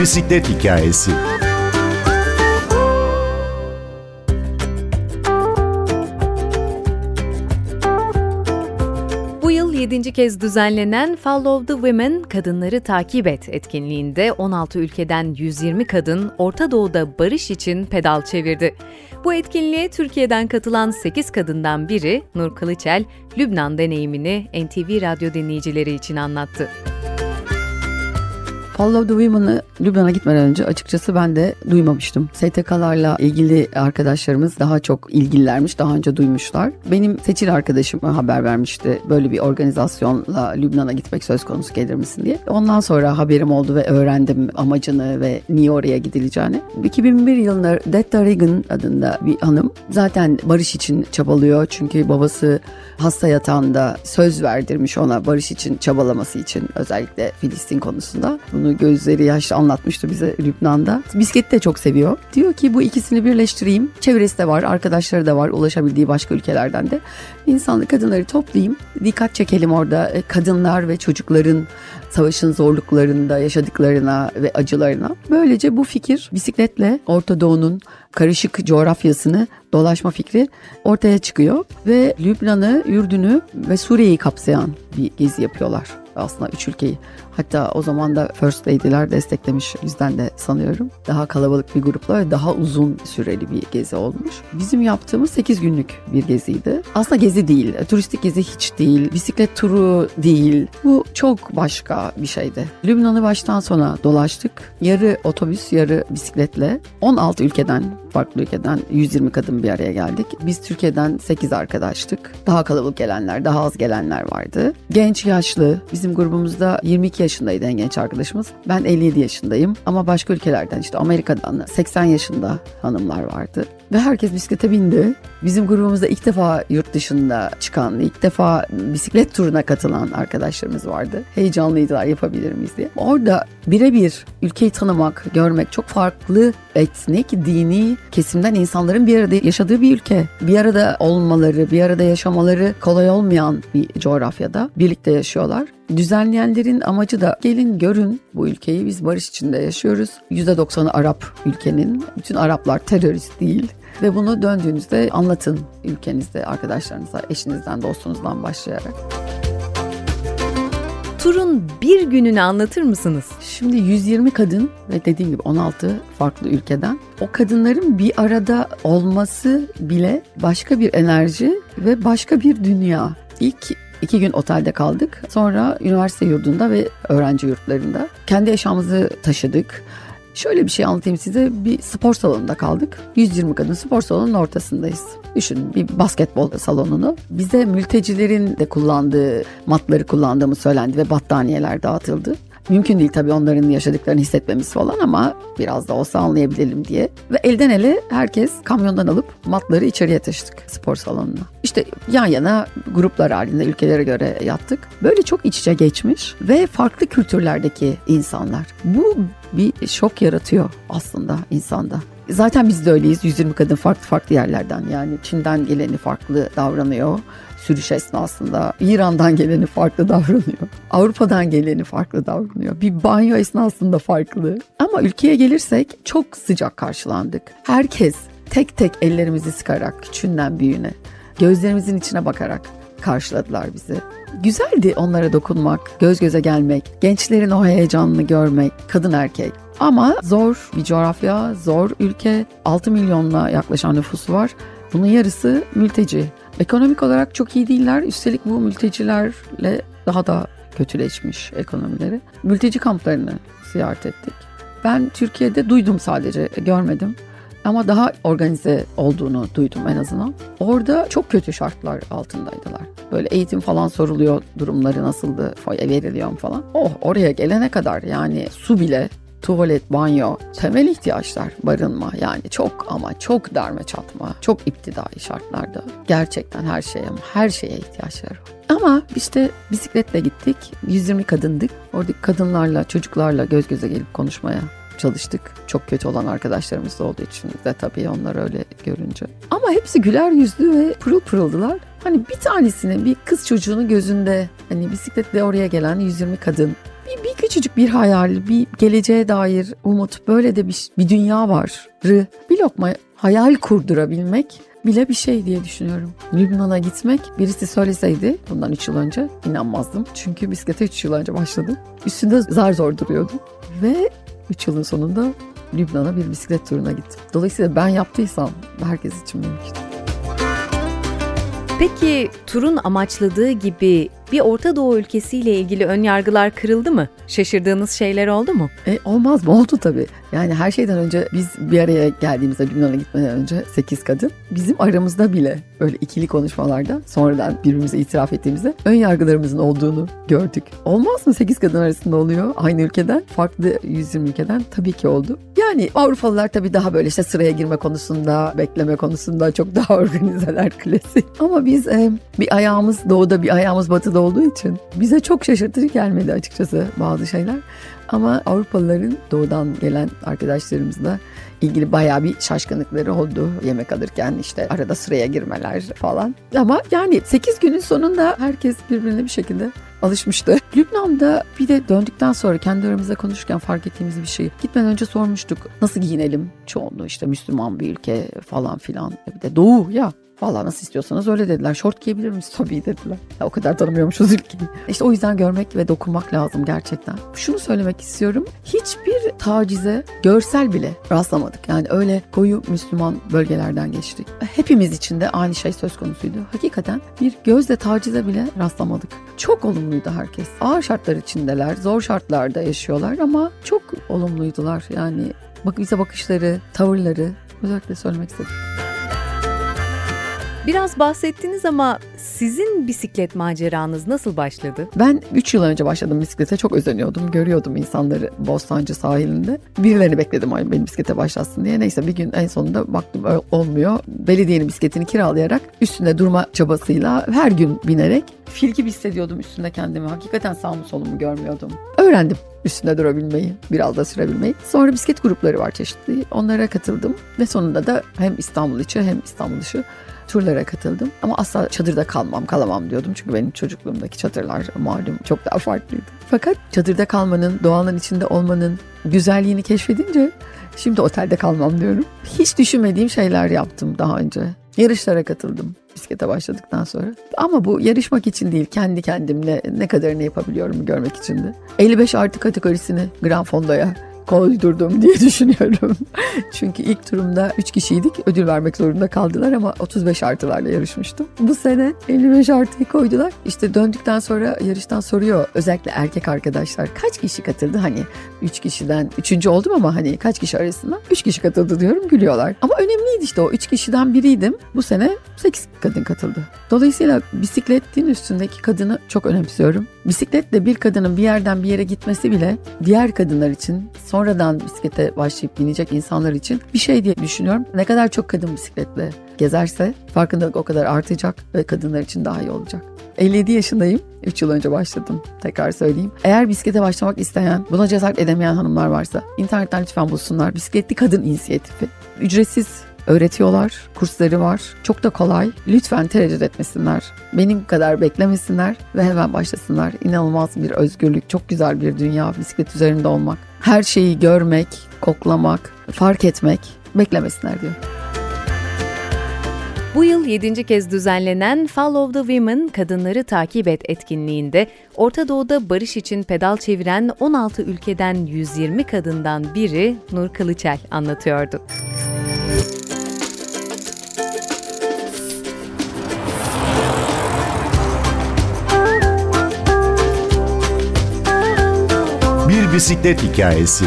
bisiklet hikayesi. Bu yıl 7. kez düzenlenen Follow the Women Kadınları Takip Et etkinliğinde 16 ülkeden 120 kadın Orta Doğu'da barış için pedal çevirdi. Bu etkinliğe Türkiye'den katılan 8 kadından biri Nur Kılıçel, Lübnan deneyimini NTV Radyo dinleyicileri için anlattı. Follow the Women'ı Lübnan'a gitmeden önce açıkçası ben de duymamıştım. STK'larla ilgili arkadaşlarımız daha çok ilgililermiş, daha önce duymuşlar. Benim seçil arkadaşım haber vermişti böyle bir organizasyonla Lübnan'a gitmek söz konusu gelir misin diye. Ondan sonra haberim oldu ve öğrendim amacını ve niye oraya gidileceğini. 2001 yılında Detta Reagan adında bir hanım zaten barış için çabalıyor çünkü babası hasta yatağında söz verdirmiş ona barış için çabalaması için özellikle Filistin konusunda. Bunu gözleri yaşlı anlatmıştı bize Lübnan'da. Bisikleti de çok seviyor. Diyor ki bu ikisini birleştireyim. Çevresi de var, arkadaşları da var, ulaşabildiği başka ülkelerden de. İnsanlı kadınları toplayayım. Dikkat çekelim orada e, kadınlar ve çocukların savaşın zorluklarında yaşadıklarına ve acılarına. Böylece bu fikir bisikletle Orta Doğu'nun karışık coğrafyasını dolaşma fikri ortaya çıkıyor ve Lübnan'ı, Ürdün'ü ve Suriye'yi kapsayan bir gezi yapıyorlar aslında üç ülkeyi. Hatta o zaman da First Lady'ler desteklemiş bizden de sanıyorum. Daha kalabalık bir grupla ve daha uzun süreli bir gezi olmuş. Bizim yaptığımız 8 günlük bir geziydi. Aslında gezi değil, turistik gezi hiç değil, bisiklet turu değil. Bu çok başka bir şeydi. Lübnan'ı baştan sona dolaştık. Yarı otobüs, yarı bisikletle 16 ülkeden farklı ülkeden 120 kadın bir araya geldik. Biz Türkiye'den 8 arkadaştık. Daha kalabalık gelenler, daha az gelenler vardı. Genç, yaşlı. Bizim grubumuzda 22 yaşındaydı en genç arkadaşımız. Ben 57 yaşındayım. Ama başka ülkelerden işte Amerika'dan 80 yaşında hanımlar vardı. Ve herkes bisiklete bindi. Bizim grubumuzda ilk defa yurt dışında çıkan, ilk defa bisiklet turuna katılan arkadaşlarımız vardı. Heyecanlıydılar yapabilir miyiz diye. Orada birebir ülkeyi tanımak, görmek çok farklı etnik, dini kesimden insanların bir arada yaşadığı bir ülke. Bir arada olmaları, bir arada yaşamaları kolay olmayan bir coğrafyada birlikte yaşıyorlar. Düzenleyenlerin amacı da gelin görün bu ülkeyi biz barış içinde yaşıyoruz. %90'ı Arap ülkenin. Bütün Araplar terörist değil. Ve bunu döndüğünüzde anlatın ülkenizde arkadaşlarınıza, eşinizden, dostunuzdan başlayarak. Turun bir gününü anlatır mısınız? Şimdi 120 kadın ve dediğim gibi 16 farklı ülkeden o kadınların bir arada olması bile başka bir enerji ve başka bir dünya. İlk iki gün otelde kaldık. Sonra üniversite yurdunda ve öğrenci yurtlarında kendi eşyamızı taşıdık. Şöyle bir şey anlatayım size. Bir spor salonunda kaldık. 120 kadın spor salonunun ortasındayız. Düşünün bir basketbol salonunu. Bize mültecilerin de kullandığı matları kullandığımız söylendi ve battaniyeler dağıtıldı. Mümkün değil tabii onların yaşadıklarını hissetmemiz falan ama biraz da olsa anlayabilelim diye. Ve elden ele herkes kamyondan alıp matları içeriye taşıdık spor salonuna. İşte yan yana gruplar halinde ülkelere göre yattık. Böyle çok iç içe geçmiş ve farklı kültürlerdeki insanlar. Bu bir şok yaratıyor aslında insanda. Zaten biz de öyleyiz. 120 kadın farklı farklı yerlerden yani Çin'den geleni farklı davranıyor sürüş esnasında. İran'dan geleni farklı davranıyor. Avrupa'dan geleni farklı davranıyor. Bir banyo esnasında farklı. Ama ülkeye gelirsek çok sıcak karşılandık. Herkes tek tek ellerimizi sıkarak küçüğünden büyüğüne, gözlerimizin içine bakarak karşıladılar bizi. Güzeldi onlara dokunmak, göz göze gelmek, gençlerin o heyecanını görmek, kadın erkek. Ama zor bir coğrafya, zor ülke. 6 milyonla yaklaşan nüfusu var. Bunun yarısı mülteci. Ekonomik olarak çok iyi değiller. Üstelik bu mültecilerle daha da kötüleşmiş ekonomileri. Mülteci kamplarını ziyaret ettik. Ben Türkiye'de duydum sadece, görmedim. Ama daha organize olduğunu duydum en azından. Orada çok kötü şartlar altındaydılar. Böyle eğitim falan soruluyor, durumları nasıldı, veriliyor falan. Oh oraya gelene kadar yani su bile tuvalet, banyo, temel ihtiyaçlar, barınma yani çok ama çok darma çatma, çok iptidai şartlarda gerçekten her şeye her şeye ihtiyaçları var. Ama işte bisikletle gittik, 120 kadındık. Oradaki kadınlarla, çocuklarla göz göze gelip konuşmaya çalıştık. Çok kötü olan arkadaşlarımız da olduğu için de tabii onlar öyle görünce. Ama hepsi güler yüzlü ve pırıl pırıldılar. Hani bir tanesini bir kız çocuğunu gözünde hani bisikletle oraya gelen 120 kadın bir küçücük bir hayal, bir geleceğe dair umut, böyle de bir, bir dünya var. Bir lokma hayal kurdurabilmek bile bir şey diye düşünüyorum. Lübnan'a gitmek birisi söyleseydi bundan 3 yıl önce inanmazdım. Çünkü bisiklete 3 yıl önce başladım. Üstünde zar zor duruyordum. Ve 3 yılın sonunda Lübnan'a bir bisiklet turuna gittim. Dolayısıyla ben yaptıysam herkes için mümkün. Peki turun amaçladığı gibi bir Orta Doğu ülkesiyle ilgili ön yargılar kırıldı mı? Şaşırdığınız şeyler oldu mu? E, olmaz mı? Oldu tabii. Yani her şeyden önce biz bir araya geldiğimizde Lübnan'a gitmeden önce 8 kadın bizim aramızda bile böyle ikili konuşmalarda sonradan birbirimize itiraf ettiğimizde ön yargılarımızın olduğunu gördük. Olmaz mı 8 kadın arasında oluyor aynı ülkeden farklı 120 ülkeden tabii ki oldu. Yani Avrupalılar tabii daha böyle işte sıraya girme konusunda bekleme konusunda çok daha organizeler klasik. Ama biz e, bir ayağımız doğuda bir ayağımız batıda olduğu için bize çok şaşırtıcı gelmedi açıkçası bazı şeyler. Ama Avrupalıların doğudan gelen arkadaşlarımızla ilgili bayağı bir şaşkınlıkları oldu. Yemek alırken işte arada sıraya girmeler falan. Ama yani 8 günün sonunda herkes birbirine bir şekilde alışmıştı. Lübnan'da bir de döndükten sonra kendi aramızda konuşurken fark ettiğimiz bir şey. Gitmeden önce sormuştuk nasıl giyinelim? Çoğunluğu işte Müslüman bir ülke falan filan. Bir de doğu ya Valla nasıl istiyorsanız öyle dediler. Şort giyebilir miyiz? Tabii dediler. Ya, o kadar tanımıyormuşuz ülkeyi. İşte o yüzden görmek ve dokunmak lazım gerçekten. Şunu söylemek istiyorum. Hiçbir tacize görsel bile rastlamadık. Yani öyle koyu Müslüman bölgelerden geçtik. Hepimiz için de aynı şey söz konusuydu. Hakikaten bir gözle tacize bile rastlamadık. Çok olumluydu herkes. Ağır şartlar içindeler, zor şartlarda yaşıyorlar ama çok olumluydular. Yani bak bize bakışları, tavırları özellikle söylemek istedim. Biraz bahsettiniz ama sizin bisiklet maceranız nasıl başladı? Ben 3 yıl önce başladım bisiklete. Çok özeniyordum. Görüyordum insanları Bostancı sahilinde. Birilerini bekledim ay benim bisiklete başlasın diye. Neyse bir gün en sonunda baktım olmuyor. Belediyenin bisikletini kiralayarak üstünde durma çabasıyla her gün binerek fil gibi hissediyordum üstünde kendimi. Hakikaten sağımı solumu görmüyordum. Öğrendim üstünde durabilmeyi, biraz da sürebilmeyi. Sonra bisiklet grupları var çeşitli. Onlara katıldım ve sonunda da hem İstanbul içi hem İstanbul dışı turlara katıldım. Ama asla çadırda kalmam, kalamam diyordum. Çünkü benim çocukluğumdaki çadırlar malum çok daha farklıydı. Fakat çadırda kalmanın, doğanın içinde olmanın güzelliğini keşfedince şimdi otelde kalmam diyorum. Hiç düşünmediğim şeyler yaptım daha önce. Yarışlara katıldım bisiklete başladıktan sonra. Ama bu yarışmak için değil, kendi kendimle ne kadarını yapabiliyorum görmek için de. 55 artı kategorisini Grand Fondo'ya koydurdum diye düşünüyorum. Çünkü ilk turumda 3 kişiydik. Ödül vermek zorunda kaldılar ama 35 artılarla yarışmıştım. Bu sene 55 artıyı koydular. İşte döndükten sonra yarıştan soruyor özellikle erkek arkadaşlar kaç kişi katıldı? Hani 3 kişiden 3. oldum ama hani kaç kişi arasında 3 kişi katıldı diyorum gülüyorlar. Ama önemliydi işte o 3 kişiden biriydim. Bu sene 8 kadın katıldı. Dolayısıyla bisikletin üstündeki kadını çok önemsiyorum. Bisikletle bir kadının bir yerden bir yere gitmesi bile diğer kadınlar için sonradan bisiklete başlayıp binecek insanlar için bir şey diye düşünüyorum. Ne kadar çok kadın bisikletle gezerse farkındalık o kadar artacak ve kadınlar için daha iyi olacak. 57 yaşındayım. 3 yıl önce başladım. Tekrar söyleyeyim. Eğer bisiklete başlamak isteyen, buna cesaret edemeyen hanımlar varsa internetten lütfen bulsunlar. Bisikletli Kadın İnisiyatifi. Ücretsiz öğretiyorlar. Kursları var. Çok da kolay. Lütfen tereddüt etmesinler. Benim kadar beklemesinler ve hemen başlasınlar. İnanılmaz bir özgürlük, çok güzel bir dünya bisiklet üzerinde olmak. Her şeyi görmek, koklamak, fark etmek beklemesinler diyor. Bu yıl 7. kez düzenlenen Follow the Women Kadınları Takip Et etkinliğinde Orta Doğu'da barış için pedal çeviren 16 ülkeden 120 kadından biri Nur Kılıçel anlatıyordu. Bisiklet hikayesi.